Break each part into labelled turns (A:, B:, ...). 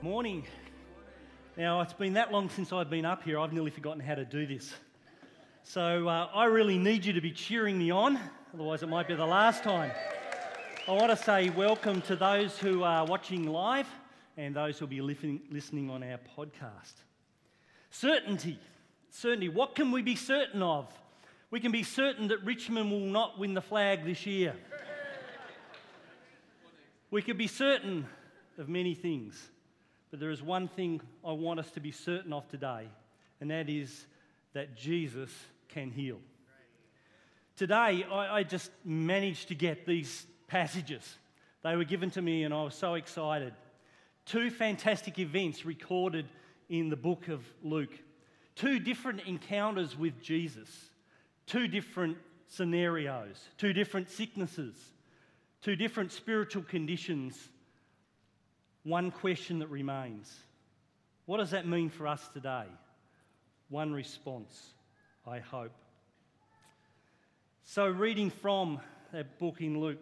A: Morning. Now, it's been that long since I've been up here, I've nearly forgotten how to do this. So, uh, I really need you to be cheering me on, otherwise, it might be the last time. I want to say welcome to those who are watching live and those who will be listening on our podcast. Certainty. Certainty. What can we be certain of? We can be certain that Richmond will not win the flag this year. We can be certain of many things, but there is one thing I want us to be certain of today, and that is that Jesus can heal. Today, I, I just managed to get these passages. They were given to me, and I was so excited. Two fantastic events recorded in the book of Luke. Two different encounters with Jesus, two different scenarios, two different sicknesses, two different spiritual conditions. One question that remains what does that mean for us today? One response, I hope. So, reading from that book in Luke,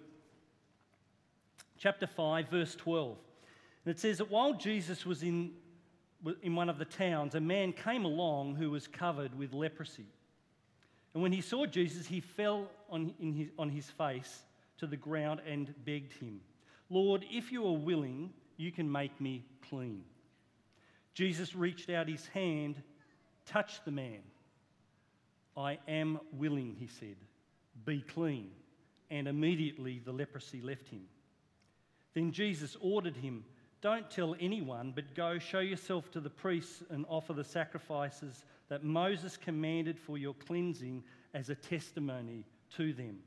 A: chapter 5, verse 12, and it says that while Jesus was in in one of the towns, a man came along who was covered with leprosy. And when he saw Jesus, he fell on, his, on his face to the ground and begged him, Lord, if you are willing, you can make me clean. Jesus reached out his hand, touched the man. I am willing, he said. Be clean. And immediately the leprosy left him. Then Jesus ordered him don't tell anyone, but go show yourself to the priests and offer the sacrifices that Moses commanded for your cleansing as a testimony to them.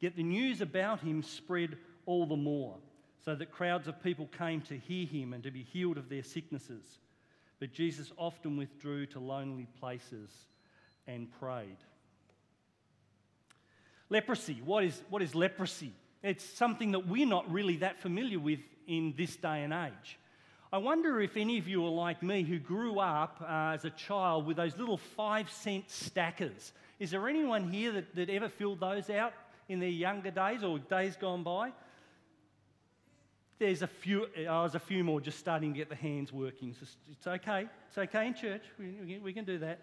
A: Yet the news about him spread all the more, so that crowds of people came to hear him and to be healed of their sicknesses. But Jesus often withdrew to lonely places and prayed. Leprosy. What is, what is leprosy? It's something that we're not really that familiar with in this day and age. I wonder if any of you are like me who grew up uh, as a child with those little five cent stackers. Is there anyone here that, that ever filled those out in their younger days or days gone by? There's a few, oh, there's a few more just starting to get the hands working. It's, it's okay. It's okay in church. We, we can do that.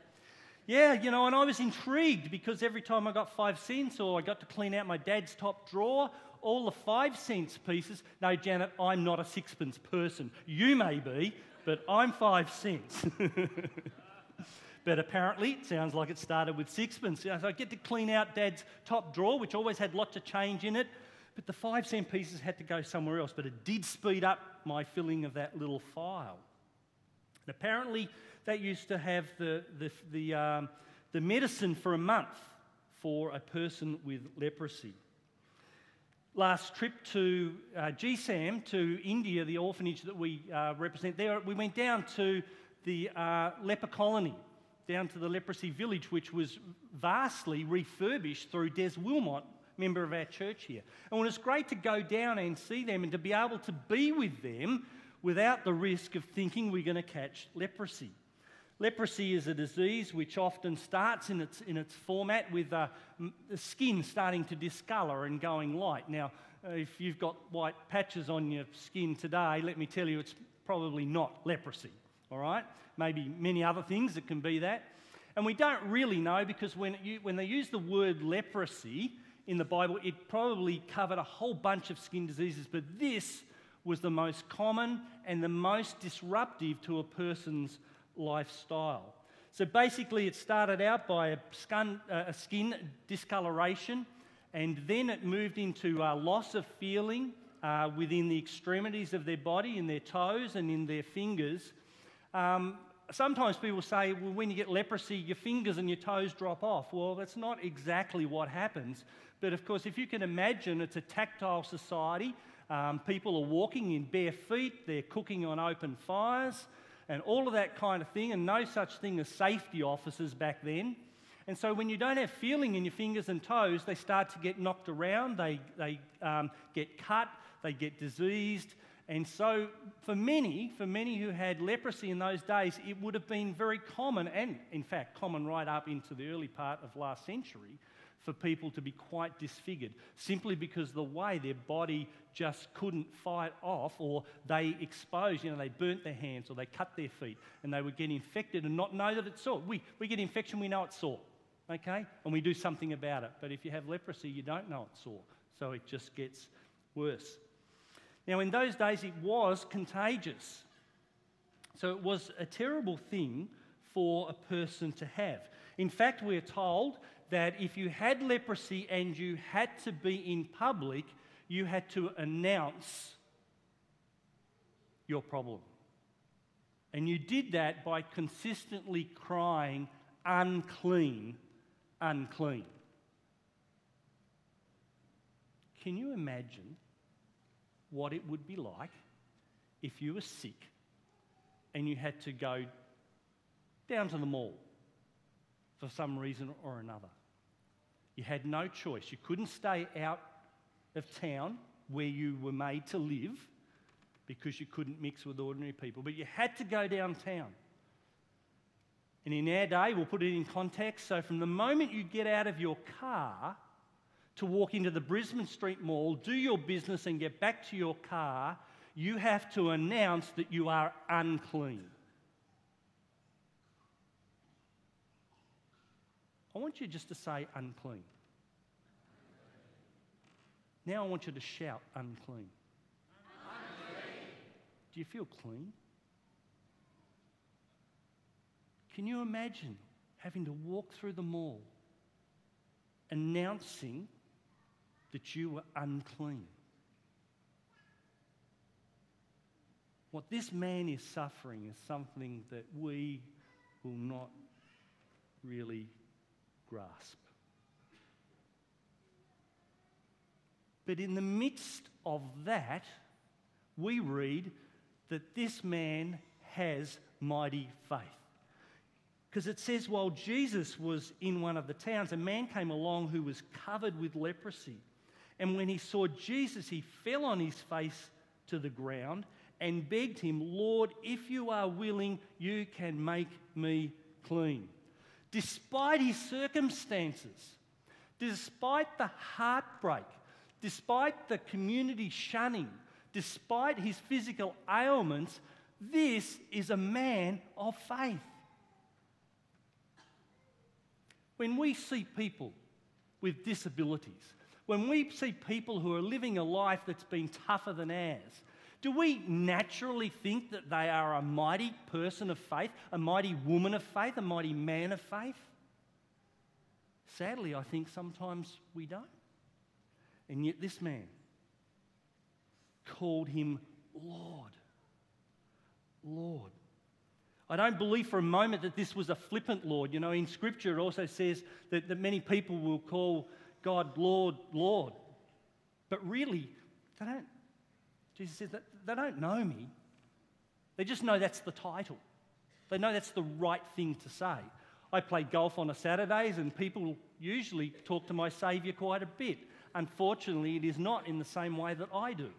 A: Yeah, you know, and I was intrigued because every time I got five cents or I got to clean out my dad's top drawer all the five cents pieces. No, Janet, I'm not a sixpence person. You may be, but I'm five cents. but apparently, it sounds like it started with sixpence. So I get to clean out Dad's top drawer, which always had lots of change in it. But the five cent pieces had to go somewhere else. But it did speed up my filling of that little file. And apparently, that used to have the, the, the, um, the medicine for a month for a person with leprosy last trip to uh, GSAM, to India, the orphanage that we uh, represent there, we went down to the uh, leper colony, down to the leprosy village, which was vastly refurbished through Des Wilmot, member of our church here. And it's great to go down and see them and to be able to be with them without the risk of thinking we're going to catch leprosy. Leprosy is a disease which often starts in its, in its format with uh, the skin starting to discolour and going light. Now, uh, if you've got white patches on your skin today, let me tell you it's probably not leprosy, all right? Maybe many other things that can be that. And we don't really know because when, you, when they use the word leprosy in the Bible, it probably covered a whole bunch of skin diseases, but this was the most common and the most disruptive to a person's lifestyle. So basically, it started out by a skin, uh, a skin discoloration, and then it moved into a loss of feeling uh, within the extremities of their body, in their toes and in their fingers. Um, sometimes people say, well, when you get leprosy, your fingers and your toes drop off. Well, that's not exactly what happens. But of course, if you can imagine, it's a tactile society. Um, people are walking in bare feet, they're cooking on open fires and all of that kind of thing, and no such thing as safety officers back then. And so, when you don't have feeling in your fingers and toes, they start to get knocked around, they, they um, get cut, they get diseased. And so, for many, for many who had leprosy in those days, it would have been very common, and in fact, common right up into the early part of last century, for people to be quite disfigured simply because the way their body just couldn't fight off or they exposed, you know, they burnt their hands or they cut their feet and they would get infected and not know that it's sore. We, we get infection, we know it's sore, okay? And we do something about it. But if you have leprosy, you don't know it's sore. So it just gets worse. Now, in those days, it was contagious. So it was a terrible thing for a person to have. In fact, we're told that if you had leprosy and you had to be in public, you had to announce your problem. And you did that by consistently crying, unclean, unclean. Can you imagine what it would be like if you were sick and you had to go down to the mall for some reason or another? You had no choice. You couldn't stay out of town where you were made to live because you couldn't mix with ordinary people, but you had to go downtown. And in our day, we'll put it in context. So, from the moment you get out of your car to walk into the Brisbane Street Mall, do your business, and get back to your car, you have to announce that you are unclean. I want you just to say unclean. Now I want you to shout unclean. unclean. Do you feel clean? Can you imagine having to walk through the mall announcing that you were unclean? What this man is suffering is something that we will not really grasp. But in the midst of that, we read that this man has mighty faith. Because it says, while Jesus was in one of the towns, a man came along who was covered with leprosy. And when he saw Jesus, he fell on his face to the ground and begged him, Lord, if you are willing, you can make me clean despite his circumstances, despite the heartbreak, despite the community shunning, despite his physical ailments, this is a man of faith. When we see people with disabilities, when we see people who are living a life that's been tougher than ours, do we naturally think that they are a mighty person of faith, a mighty woman of faith, a mighty man of faith? Sadly, I think sometimes we don't. And yet, this man called him Lord. Lord. I don't believe for a moment that this was a flippant Lord. You know, in Scripture it also says that, that many people will call God Lord, Lord. But really, they don't Jesus says that they don't know me. They just know that's the title. They know that's the right thing to say. I play golf on a Saturdays, and people usually talk to my Saviour quite a bit. Unfortunately, it is not in the same way that I do.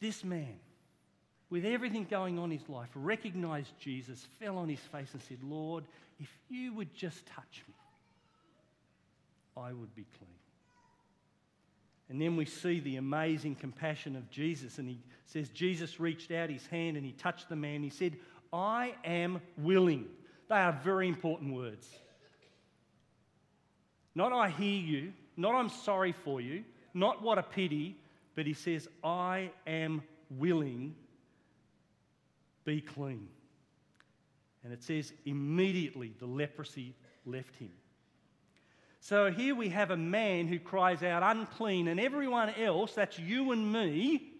A: this man, with everything going on in his life, recognized Jesus, fell on his face, and said, Lord, if you would just touch me, I would be clean. And then we see the amazing compassion of Jesus, and he says, Jesus reached out his hand and he touched the man. He said, I am willing. They are very important words. Not I hear you, not I'm sorry for you, not what a pity, but he says, I am willing, be clean. And it says, immediately the leprosy left him. So here we have a man who cries out, unclean, and everyone else, that's you and me,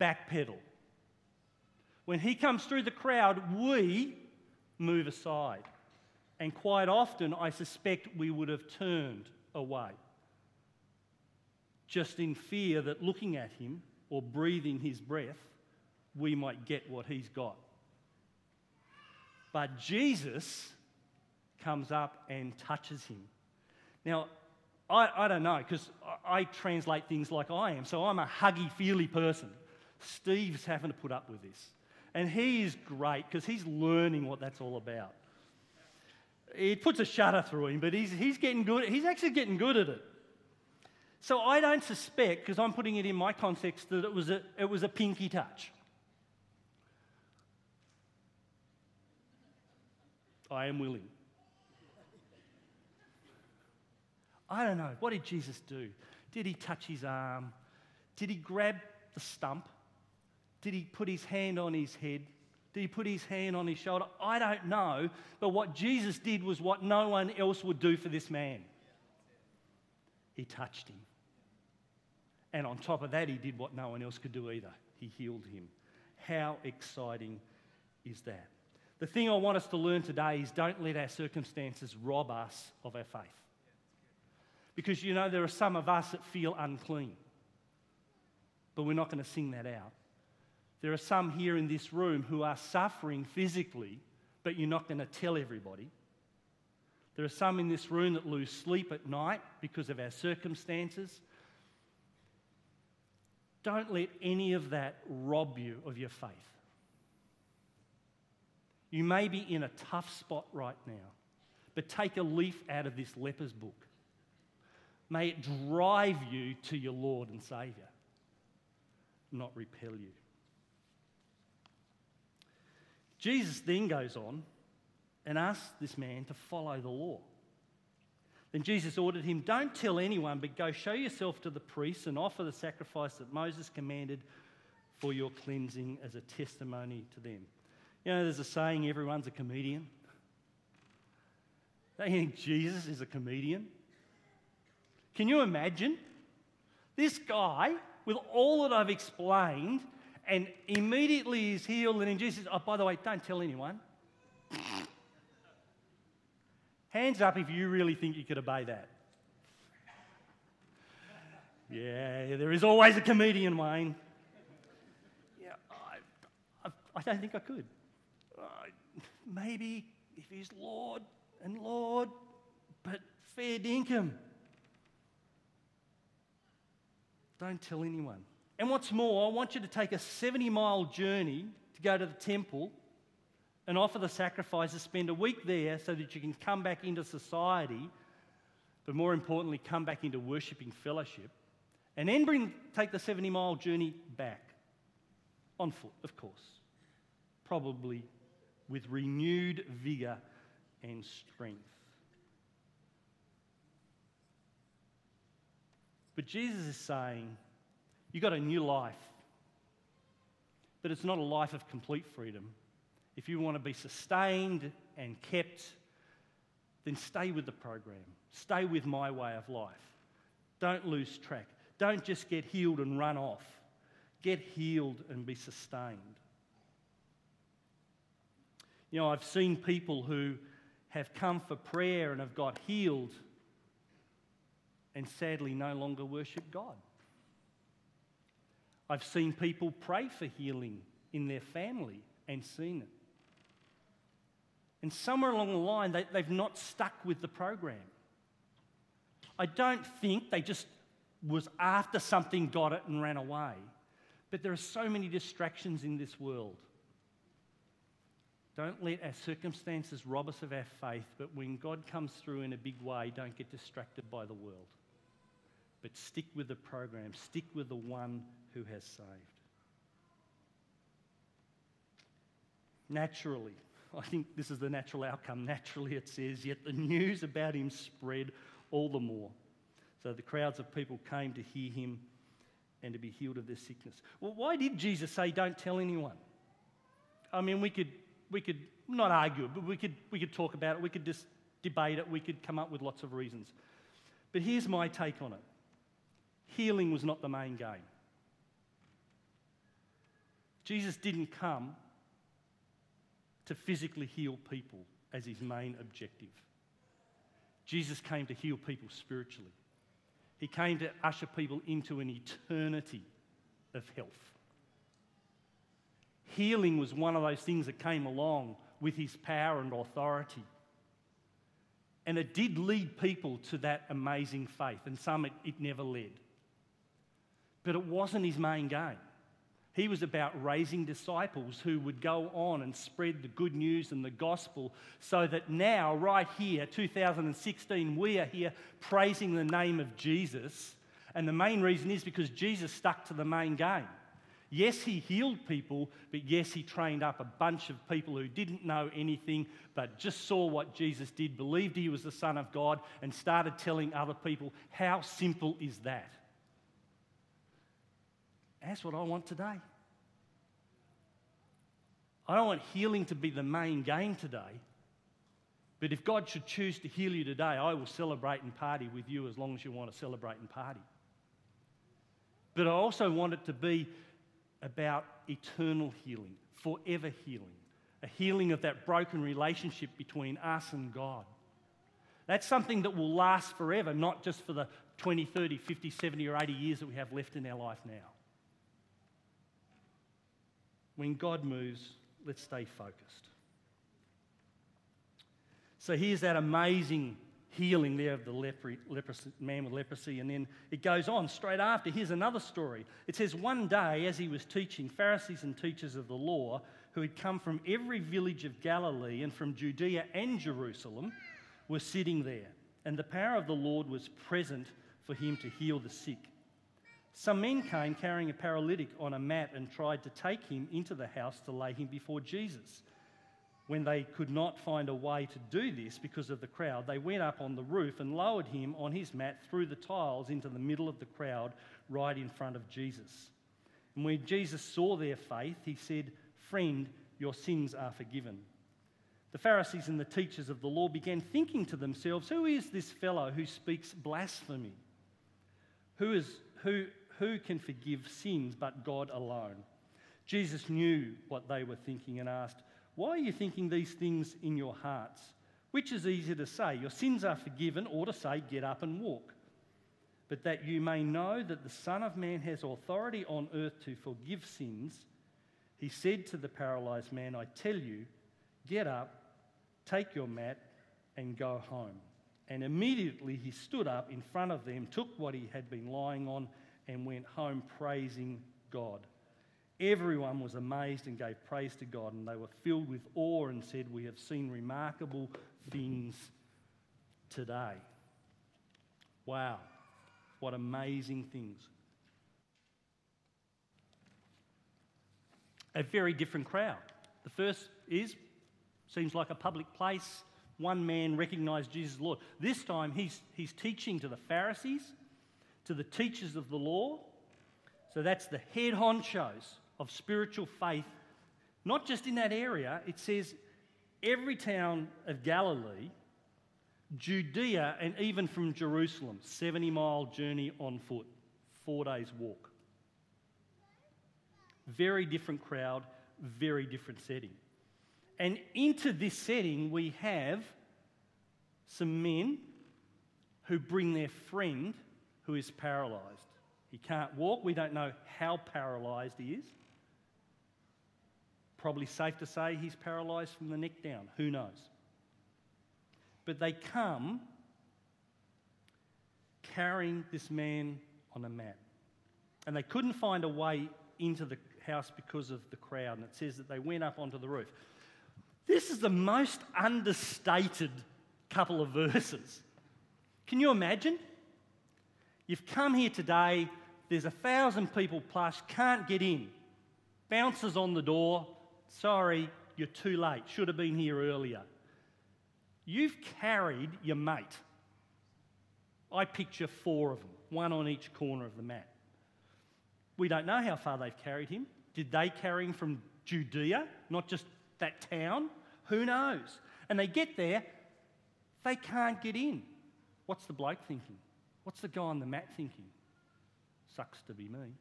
A: backpedal. When he comes through the crowd, we move aside. And quite often, I suspect we would have turned away, just in fear that looking at him or breathing his breath, we might get what he's got. But Jesus comes up and touches him now, I, I don't know, because I, I translate things like I am, so I'm a huggy, feely person. Steve's having to put up with this. And he is great because he's learning what that's all about. It puts a shudder through him, but he's, he's getting good. He's actually getting good at it. So I don't suspect, because I'm putting it in my context, that it was a, it was a pinky touch. I am willing. I don't know. What did Jesus do? Did he touch his arm? Did he grab the stump? Did he put his hand on his head? Did he put his hand on his shoulder? I don't know. But what Jesus did was what no one else would do for this man. He touched him. And on top of that, he did what no one else could do either. He healed him. How exciting is that? The thing I want us to learn today is don't let our circumstances rob us of our faith. Because you know, there are some of us that feel unclean, but we're not going to sing that out. There are some here in this room who are suffering physically, but you're not going to tell everybody. There are some in this room that lose sleep at night because of our circumstances. Don't let any of that rob you of your faith. You may be in a tough spot right now, but take a leaf out of this leper's book. May it drive you to your Lord and Saviour, not repel you. Jesus then goes on and asks this man to follow the law. Then Jesus ordered him, Don't tell anyone, but go show yourself to the priests and offer the sacrifice that Moses commanded for your cleansing as a testimony to them. You know, there's a saying, everyone's a comedian. You think Jesus is a comedian? Can you imagine? This guy, with all that I've explained, and immediately is healed, and Jesus, oh, by the way, don't tell anyone. Hands up if you really think you could obey that. Yeah, there is always a comedian, Wayne. Yeah, I, I, I don't think I could maybe if he's Lord and Lord, but fair dinkum. Don't tell anyone. And what's more, I want you to take a 70 mile journey to go to the temple and offer the sacrifices, spend a week there so that you can come back into society, but more importantly, come back into worshipping fellowship, and then bring, take the 70 mile journey back on foot, of course, probably with renewed vigor and strength. But Jesus is saying, You've got a new life, but it's not a life of complete freedom. If you want to be sustained and kept, then stay with the program. Stay with my way of life. Don't lose track. Don't just get healed and run off. Get healed and be sustained. You know, I've seen people who have come for prayer and have got healed and sadly no longer worship God. I've seen people pray for healing in their family and seen it. And somewhere along the line, they, they've not stuck with the program. I don't think they just was after something, got it, and ran away. But there are so many distractions in this world. Don't let our circumstances rob us of our faith, but when God comes through in a big way, don't get distracted by the world. But stick with the program, stick with the one who has saved. Naturally, I think this is the natural outcome. Naturally, it says, yet the news about him spread all the more. So the crowds of people came to hear him and to be healed of their sickness. Well, why did Jesus say, don't tell anyone? I mean, we could we could not argue, but we could, we could talk about it, we could just debate it, we could come up with lots of reasons. But here's my take on it healing was not the main game. Jesus didn't come to physically heal people as his main objective. Jesus came to heal people spiritually. He came to usher people into an eternity of health. Healing was one of those things that came along with his power and authority. And it did lead people to that amazing faith, and some it, it never led. But it wasn't his main game. He was about raising disciples who would go on and spread the good news and the gospel so that now, right here, 2016, we are here praising the name of Jesus. And the main reason is because Jesus stuck to the main game. Yes, he healed people, but yes, he trained up a bunch of people who didn't know anything but just saw what Jesus did, believed he was the Son of God, and started telling other people. How simple is that? That's what I want today. I don't want healing to be the main game today. But if God should choose to heal you today, I will celebrate and party with you as long as you want to celebrate and party. But I also want it to be about eternal healing, forever healing, a healing of that broken relationship between us and God. That's something that will last forever, not just for the 20, 30, 50, 70, or 80 years that we have left in our life now. When God moves, let's stay focused. So here's that amazing healing there of the leprosy, man with leprosy. And then it goes on straight after. Here's another story. It says, One day, as he was teaching, Pharisees and teachers of the law who had come from every village of Galilee and from Judea and Jerusalem were sitting there. And the power of the Lord was present for him to heal the sick. Some men came carrying a paralytic on a mat and tried to take him into the house to lay him before Jesus. When they could not find a way to do this because of the crowd, they went up on the roof and lowered him on his mat through the tiles into the middle of the crowd, right in front of Jesus. And when Jesus saw their faith, he said, Friend, your sins are forgiven. The Pharisees and the teachers of the law began thinking to themselves, Who is this fellow who speaks blasphemy? Who is, who, who can forgive sins but God alone? Jesus knew what they were thinking and asked, Why are you thinking these things in your hearts? Which is easier to say, Your sins are forgiven, or to say, Get up and walk? But that you may know that the Son of Man has authority on earth to forgive sins, he said to the paralyzed man, I tell you, get up, take your mat, and go home. And immediately he stood up in front of them, took what he had been lying on, and went home praising God. Everyone was amazed and gave praise to God, and they were filled with awe and said, We have seen remarkable things today. Wow, what amazing things. A very different crowd. The first is, seems like a public place. One man recognized Jesus Lord. This time he's, he's teaching to the Pharisees to the teachers of the law. So that's the head honchos of spiritual faith, not just in that area. It says every town of Galilee, Judea, and even from Jerusalem, 70 mile journey on foot, four days walk. Very different crowd, very different setting. And into this setting, we have some men who bring their friend who is paralyzed. He can't walk. We don't know how paralyzed he is. Probably safe to say he's paralyzed from the neck down. Who knows? But they come carrying this man on a mat. And they couldn't find a way into the house because of the crowd. And it says that they went up onto the roof. This is the most understated couple of verses. Can you imagine? You've come here today, there's a thousand people plus, can't get in. Bouncers on the door, sorry, you're too late, should have been here earlier. You've carried your mate. I picture four of them, one on each corner of the mat. We don't know how far they've carried him. Did they carry him from Judea, not just that town? Who knows? And they get there, they can't get in. What's the bloke thinking? What's the guy on the mat thinking? Sucks to be me.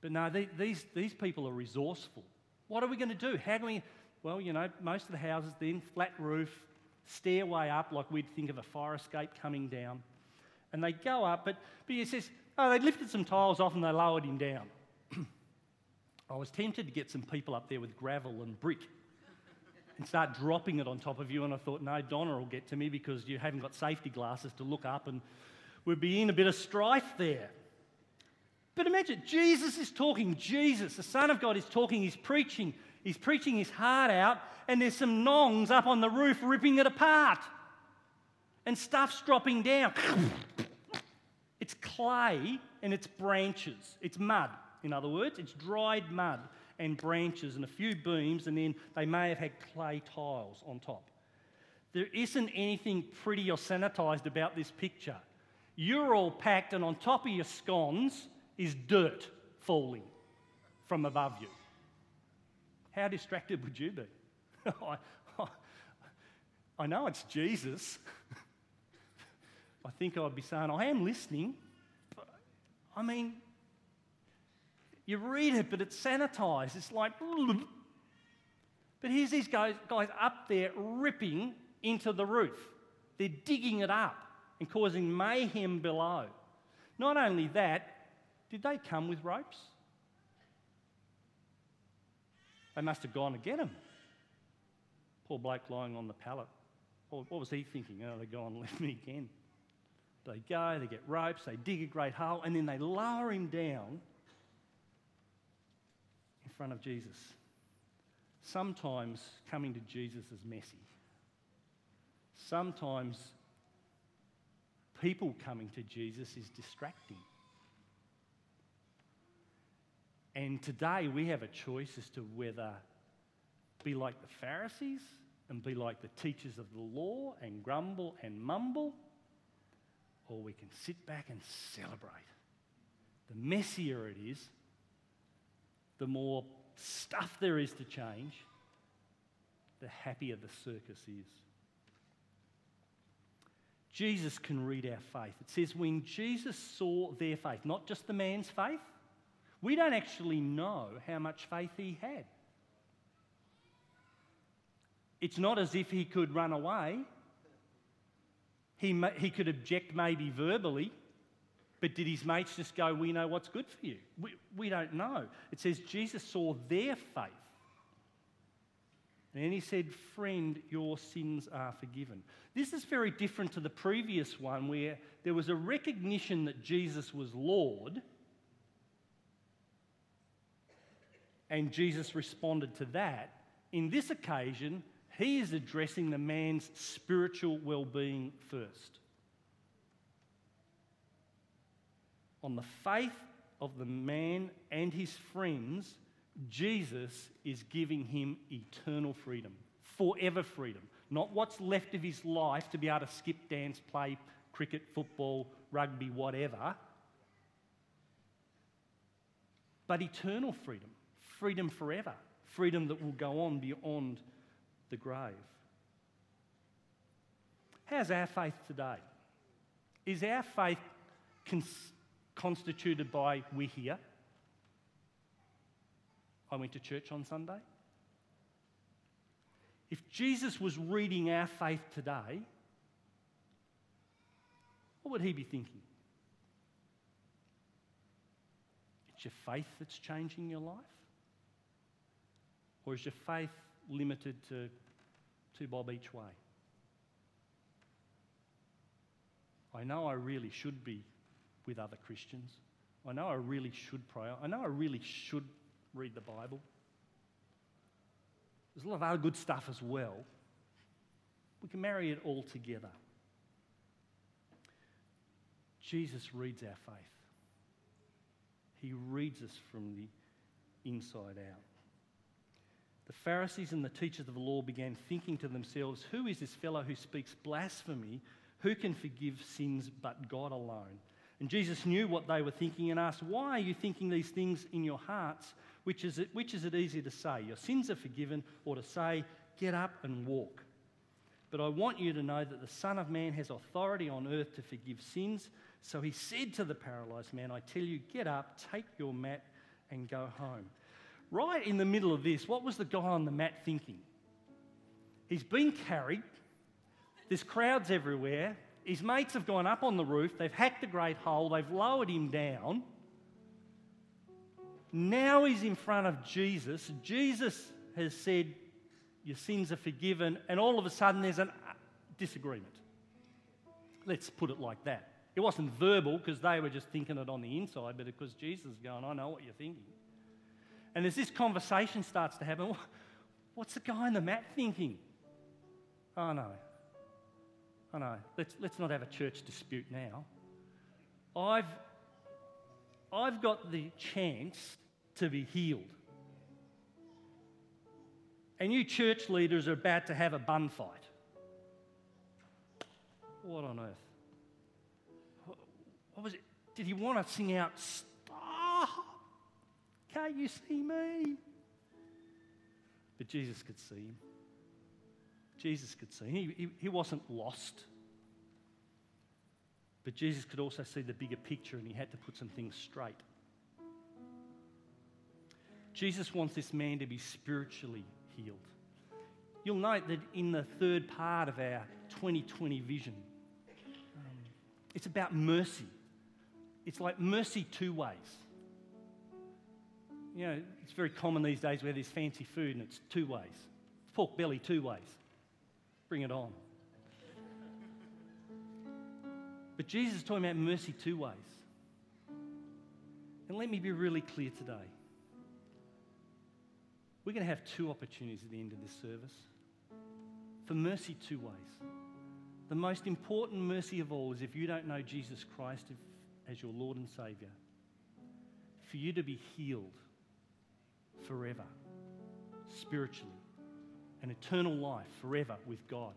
A: But no, they, these, these people are resourceful. What are we going to do? How can we? Well, you know, most of the houses then, flat roof, stairway up, like we'd think of a fire escape coming down. And they go up, but, but he says, oh, they lifted some tiles off and they lowered him down. I was tempted to get some people up there with gravel and brick and start dropping it on top of you. And I thought, no, Donna will get to me because you haven't got safety glasses to look up and we'd be in a bit of strife there. But imagine, Jesus is talking. Jesus, the Son of God, is talking. He's preaching. He's preaching his heart out, and there's some nongs up on the roof ripping it apart. And stuff's dropping down. It's clay and it's branches. It's mud, in other words. It's dried mud and branches and a few beams, and then they may have had clay tiles on top. There isn't anything pretty or sanitised about this picture. You're all packed, and on top of your scones is dirt falling from above you. How distracted would you be? I, I know it's Jesus. I think I'd be saying, I am listening. But, I mean, you read it, but it's sanitized. It's like, but here's these guys, guys up there ripping into the roof. They're digging it up and causing mayhem below. Not only that, did they come with ropes? They must have gone to get them. Poor bloke lying on the pallet. What was he thinking? Oh, they go and leave me again. They go, they get ropes, they dig a great hole, and then they lower him down front of Jesus. Sometimes coming to Jesus is messy. Sometimes people coming to Jesus is distracting. And today we have a choice as to whether be like the Pharisees and be like the teachers of the law and grumble and mumble or we can sit back and celebrate. The messier it is, the more stuff there is to change, the happier the circus is. Jesus can read our faith. It says, when Jesus saw their faith, not just the man's faith, we don't actually know how much faith he had. It's not as if he could run away he, he could object maybe verbally, but did his mates just go, We know what's good for you? We, we don't know. It says Jesus saw their faith. And then he said, Friend, your sins are forgiven. This is very different to the previous one where there was a recognition that Jesus was Lord. And Jesus responded to that. In this occasion, he is addressing the man's spiritual well being first. On the faith of the man and his friends, Jesus is giving him eternal freedom, forever freedom. Not what's left of his life to be able to skip, dance, play cricket, football, rugby, whatever, but eternal freedom, freedom forever, freedom that will go on beyond the grave. How's our faith today? Is our faith cons- constituted by we here? I went to church on Sunday. If Jesus was reading our faith today, what would he be thinking? It's your faith that's changing your life? Or is your faith limited to two bob each way. I know I really should be with other Christians. I know I really should pray. I know I really should read the Bible. There's a lot of other good stuff as well. We can marry it all together. Jesus reads our faith. He reads us from the inside out. The Pharisees and the teachers of the law began thinking to themselves, Who is this fellow who speaks blasphemy? Who can forgive sins but God alone? And Jesus knew what they were thinking and asked, Why are you thinking these things in your hearts? Which is it, which is it easier to say? Your sins are forgiven, or to say, Get up and walk? But I want you to know that the Son of Man has authority on earth to forgive sins. So he said to the paralyzed man, I tell you, get up, take your mat, and go home right in the middle of this, what was the guy on the mat thinking? He's been carried, there's crowds everywhere, his mates have gone up on the roof, they've hacked a great hole, they've lowered him down. Now he's in front of Jesus. Jesus has said, Your sins are forgiven, and all of a sudden there's a uh, disagreement. Let's put it like that. It wasn't verbal because they were just thinking it on the inside, but because Jesus is going, I know what you're thinking. And as this conversation starts to happen, what's the guy on the mat thinking? Oh no. Oh no, Let's, let's not have a church dispute now. I've, I've got the chance to be healed. And you church leaders are about to have a bun fight. What on earth? What was it? Did he want to sing out, Stop! Can't you see me? But Jesus could see him. Jesus could see. He, he, he wasn't lost. But Jesus could also see the bigger picture and he had to put some things straight. Jesus wants this man to be spiritually healed. You'll note that in the third part of our 2020 vision, um, it's about mercy. It's like mercy two ways. You know, it's very common these days where there's fancy food and it's two ways. Pork belly, two ways. Bring it on. But Jesus is talking about mercy two ways. And let me be really clear today. We're going to have two opportunities at the end of this service for mercy two ways. The most important mercy of all is if you don't know Jesus Christ as your Lord and Savior, for you to be healed forever, spiritually, and eternal life forever with God.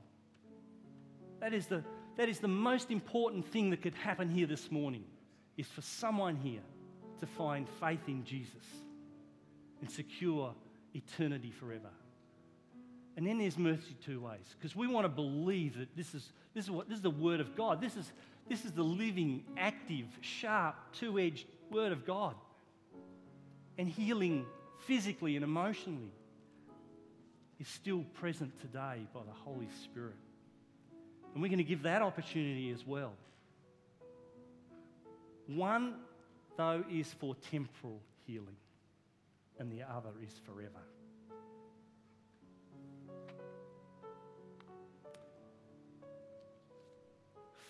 A: That is the, that is the most important thing that could happen here this morning, is for someone here to find faith in Jesus and secure eternity forever. And then there's mercy two ways, because we want to believe that this is, this, is what, this is the Word of God. This is, this is the living, active, sharp, two edged Word of God. And healing physically and emotionally is still present today by the Holy Spirit. And we're going to give that opportunity as well. One, though, is for temporal healing, and the other is forever.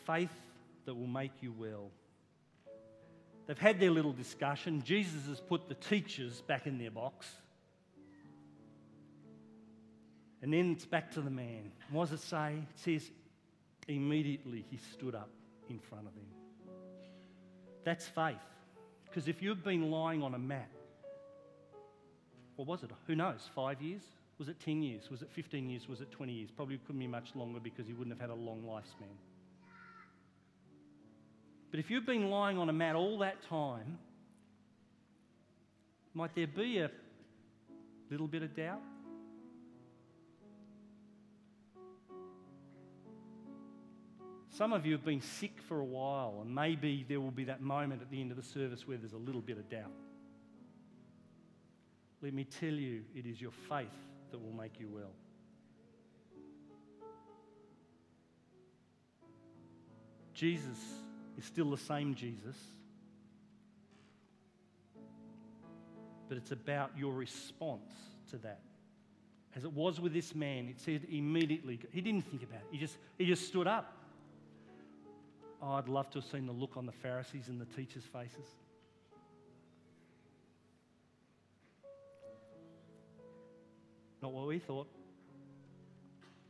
A: Faith that will make you well. They've had their little discussion. Jesus has put the teachers back in their box. And then it's back to the man. What does it say? It says, immediately he stood up in front of him. That's faith. Because if you've been lying on a mat, what was it? Who knows? Five years? Was it 10 years? Was it 15 years? Was it 20 years? Probably couldn't be much longer because he wouldn't have had a long lifespan. But if you've been lying on a mat all that time, might there be a little bit of doubt? Some of you have been sick for a while, and maybe there will be that moment at the end of the service where there's a little bit of doubt. Let me tell you, it is your faith that will make you well. Jesus is still the same Jesus, but it's about your response to that. As it was with this man, it said immediately, he didn't think about it, he just, he just stood up. Oh, I'd love to have seen the look on the Pharisees and the teachers' faces. Not what we thought.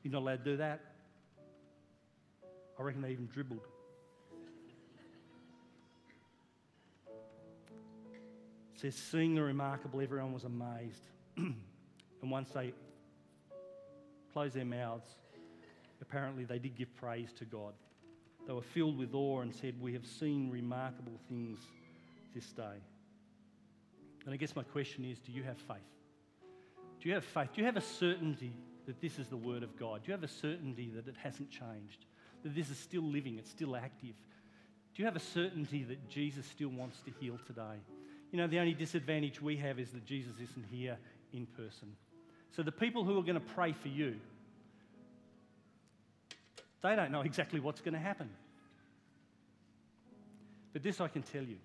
A: You're not allowed to do that. I reckon they even dribbled. It says, seeing the remarkable, everyone was amazed. and once they closed their mouths, apparently they did give praise to God. They were filled with awe and said, We have seen remarkable things this day. And I guess my question is do you have faith? Do you have faith? Do you have a certainty that this is the Word of God? Do you have a certainty that it hasn't changed? That this is still living, it's still active? Do you have a certainty that Jesus still wants to heal today? You know, the only disadvantage we have is that Jesus isn't here in person. So the people who are going to pray for you, they don't know exactly what's going to happen. But this I can tell you.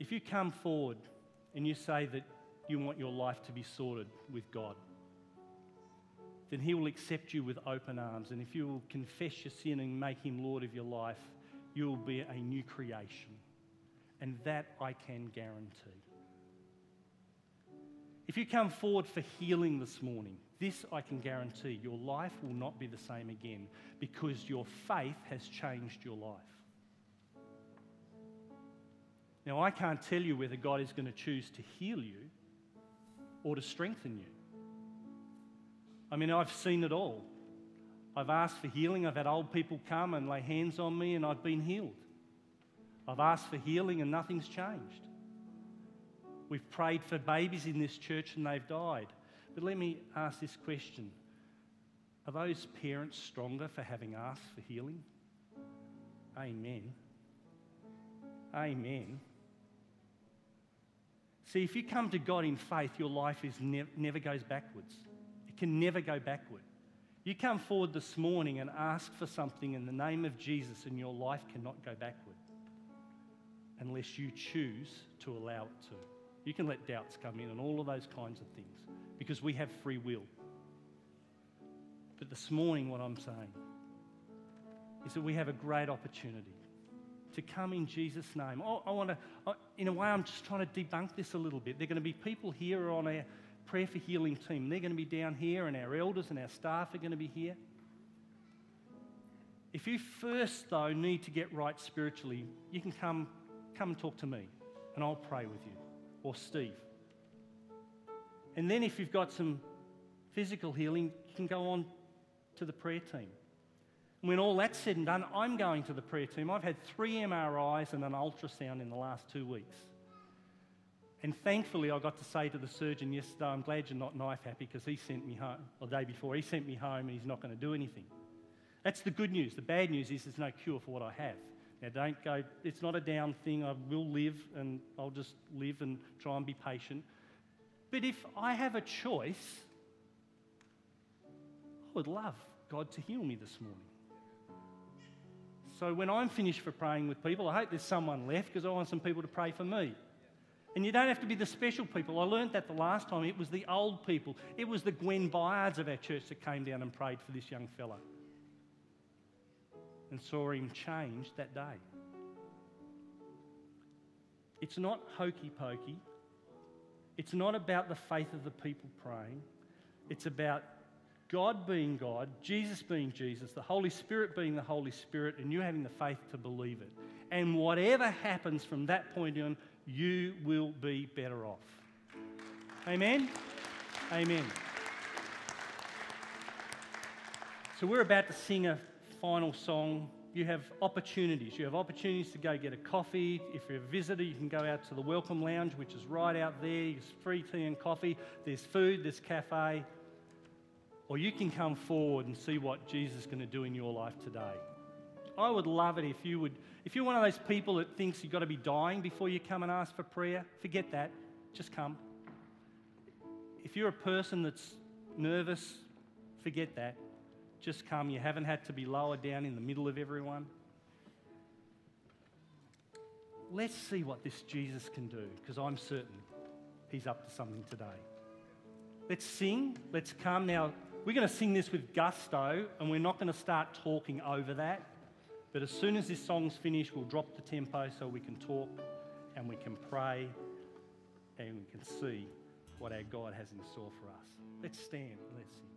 A: If you come forward and you say that you want your life to be sorted with God, then He will accept you with open arms. And if you will confess your sin and make Him Lord of your life, you will be a new creation. And that I can guarantee. If you come forward for healing this morning, this I can guarantee your life will not be the same again because your faith has changed your life. Now, I can't tell you whether God is going to choose to heal you or to strengthen you. I mean, I've seen it all. I've asked for healing. I've had old people come and lay hands on me, and I've been healed. I've asked for healing, and nothing's changed. We've prayed for babies in this church, and they've died. But let me ask this question Are those parents stronger for having asked for healing? Amen. Amen. See, if you come to God in faith, your life is ne- never goes backwards. It can never go backward. You come forward this morning and ask for something in the name of Jesus, and your life cannot go backward unless you choose to allow it to. You can let doubts come in and all of those kinds of things because we have free will. But this morning, what I'm saying is that we have a great opportunity to come in Jesus' name. I, I want to, in a way, I'm just trying to debunk this a little bit. There are going to be people here on our prayer for healing team. They're going to be down here, and our elders and our staff are going to be here. If you first, though, need to get right spiritually, you can come, come and talk to me, and I'll pray with you, or Steve. And then, if you've got some physical healing, you can go on to the prayer team. When all that's said and done, I'm going to the prayer team. I've had three MRIs and an ultrasound in the last two weeks. And thankfully, I got to say to the surgeon yesterday, I'm glad you're not knife happy because he sent me home, or the day before, he sent me home and he's not going to do anything. That's the good news. The bad news is there's no cure for what I have. Now, don't go, it's not a down thing. I will live and I'll just live and try and be patient. But if I have a choice, I would love God to heal me this morning. So when I'm finished for praying with people, I hope there's someone left because I want some people to pray for me. And you don't have to be the special people. I learned that the last time. It was the old people. It was the Gwen Byards of our church that came down and prayed for this young fella and saw him change that day. It's not hokey pokey. It's not about the faith of the people praying. It's about God being God, Jesus being Jesus, the Holy Spirit being the Holy Spirit, and you having the faith to believe it. And whatever happens from that point on, you will be better off. Amen? Amen. So we're about to sing a final song. You have opportunities. You have opportunities to go get a coffee. If you're a visitor, you can go out to the Welcome Lounge, which is right out there. There's free tea and coffee. There's food, there's cafe. Or you can come forward and see what Jesus is going to do in your life today. I would love it if you would, if you're one of those people that thinks you've got to be dying before you come and ask for prayer, forget that. Just come. If you're a person that's nervous, forget that. Just come. You haven't had to be lowered down in the middle of everyone. Let's see what this Jesus can do, because I'm certain he's up to something today. Let's sing. Let's come. Now, we're going to sing this with gusto, and we're not going to start talking over that. But as soon as this song's finished, we'll drop the tempo so we can talk and we can pray and we can see what our God has in store for us. Let's stand. Let's sing.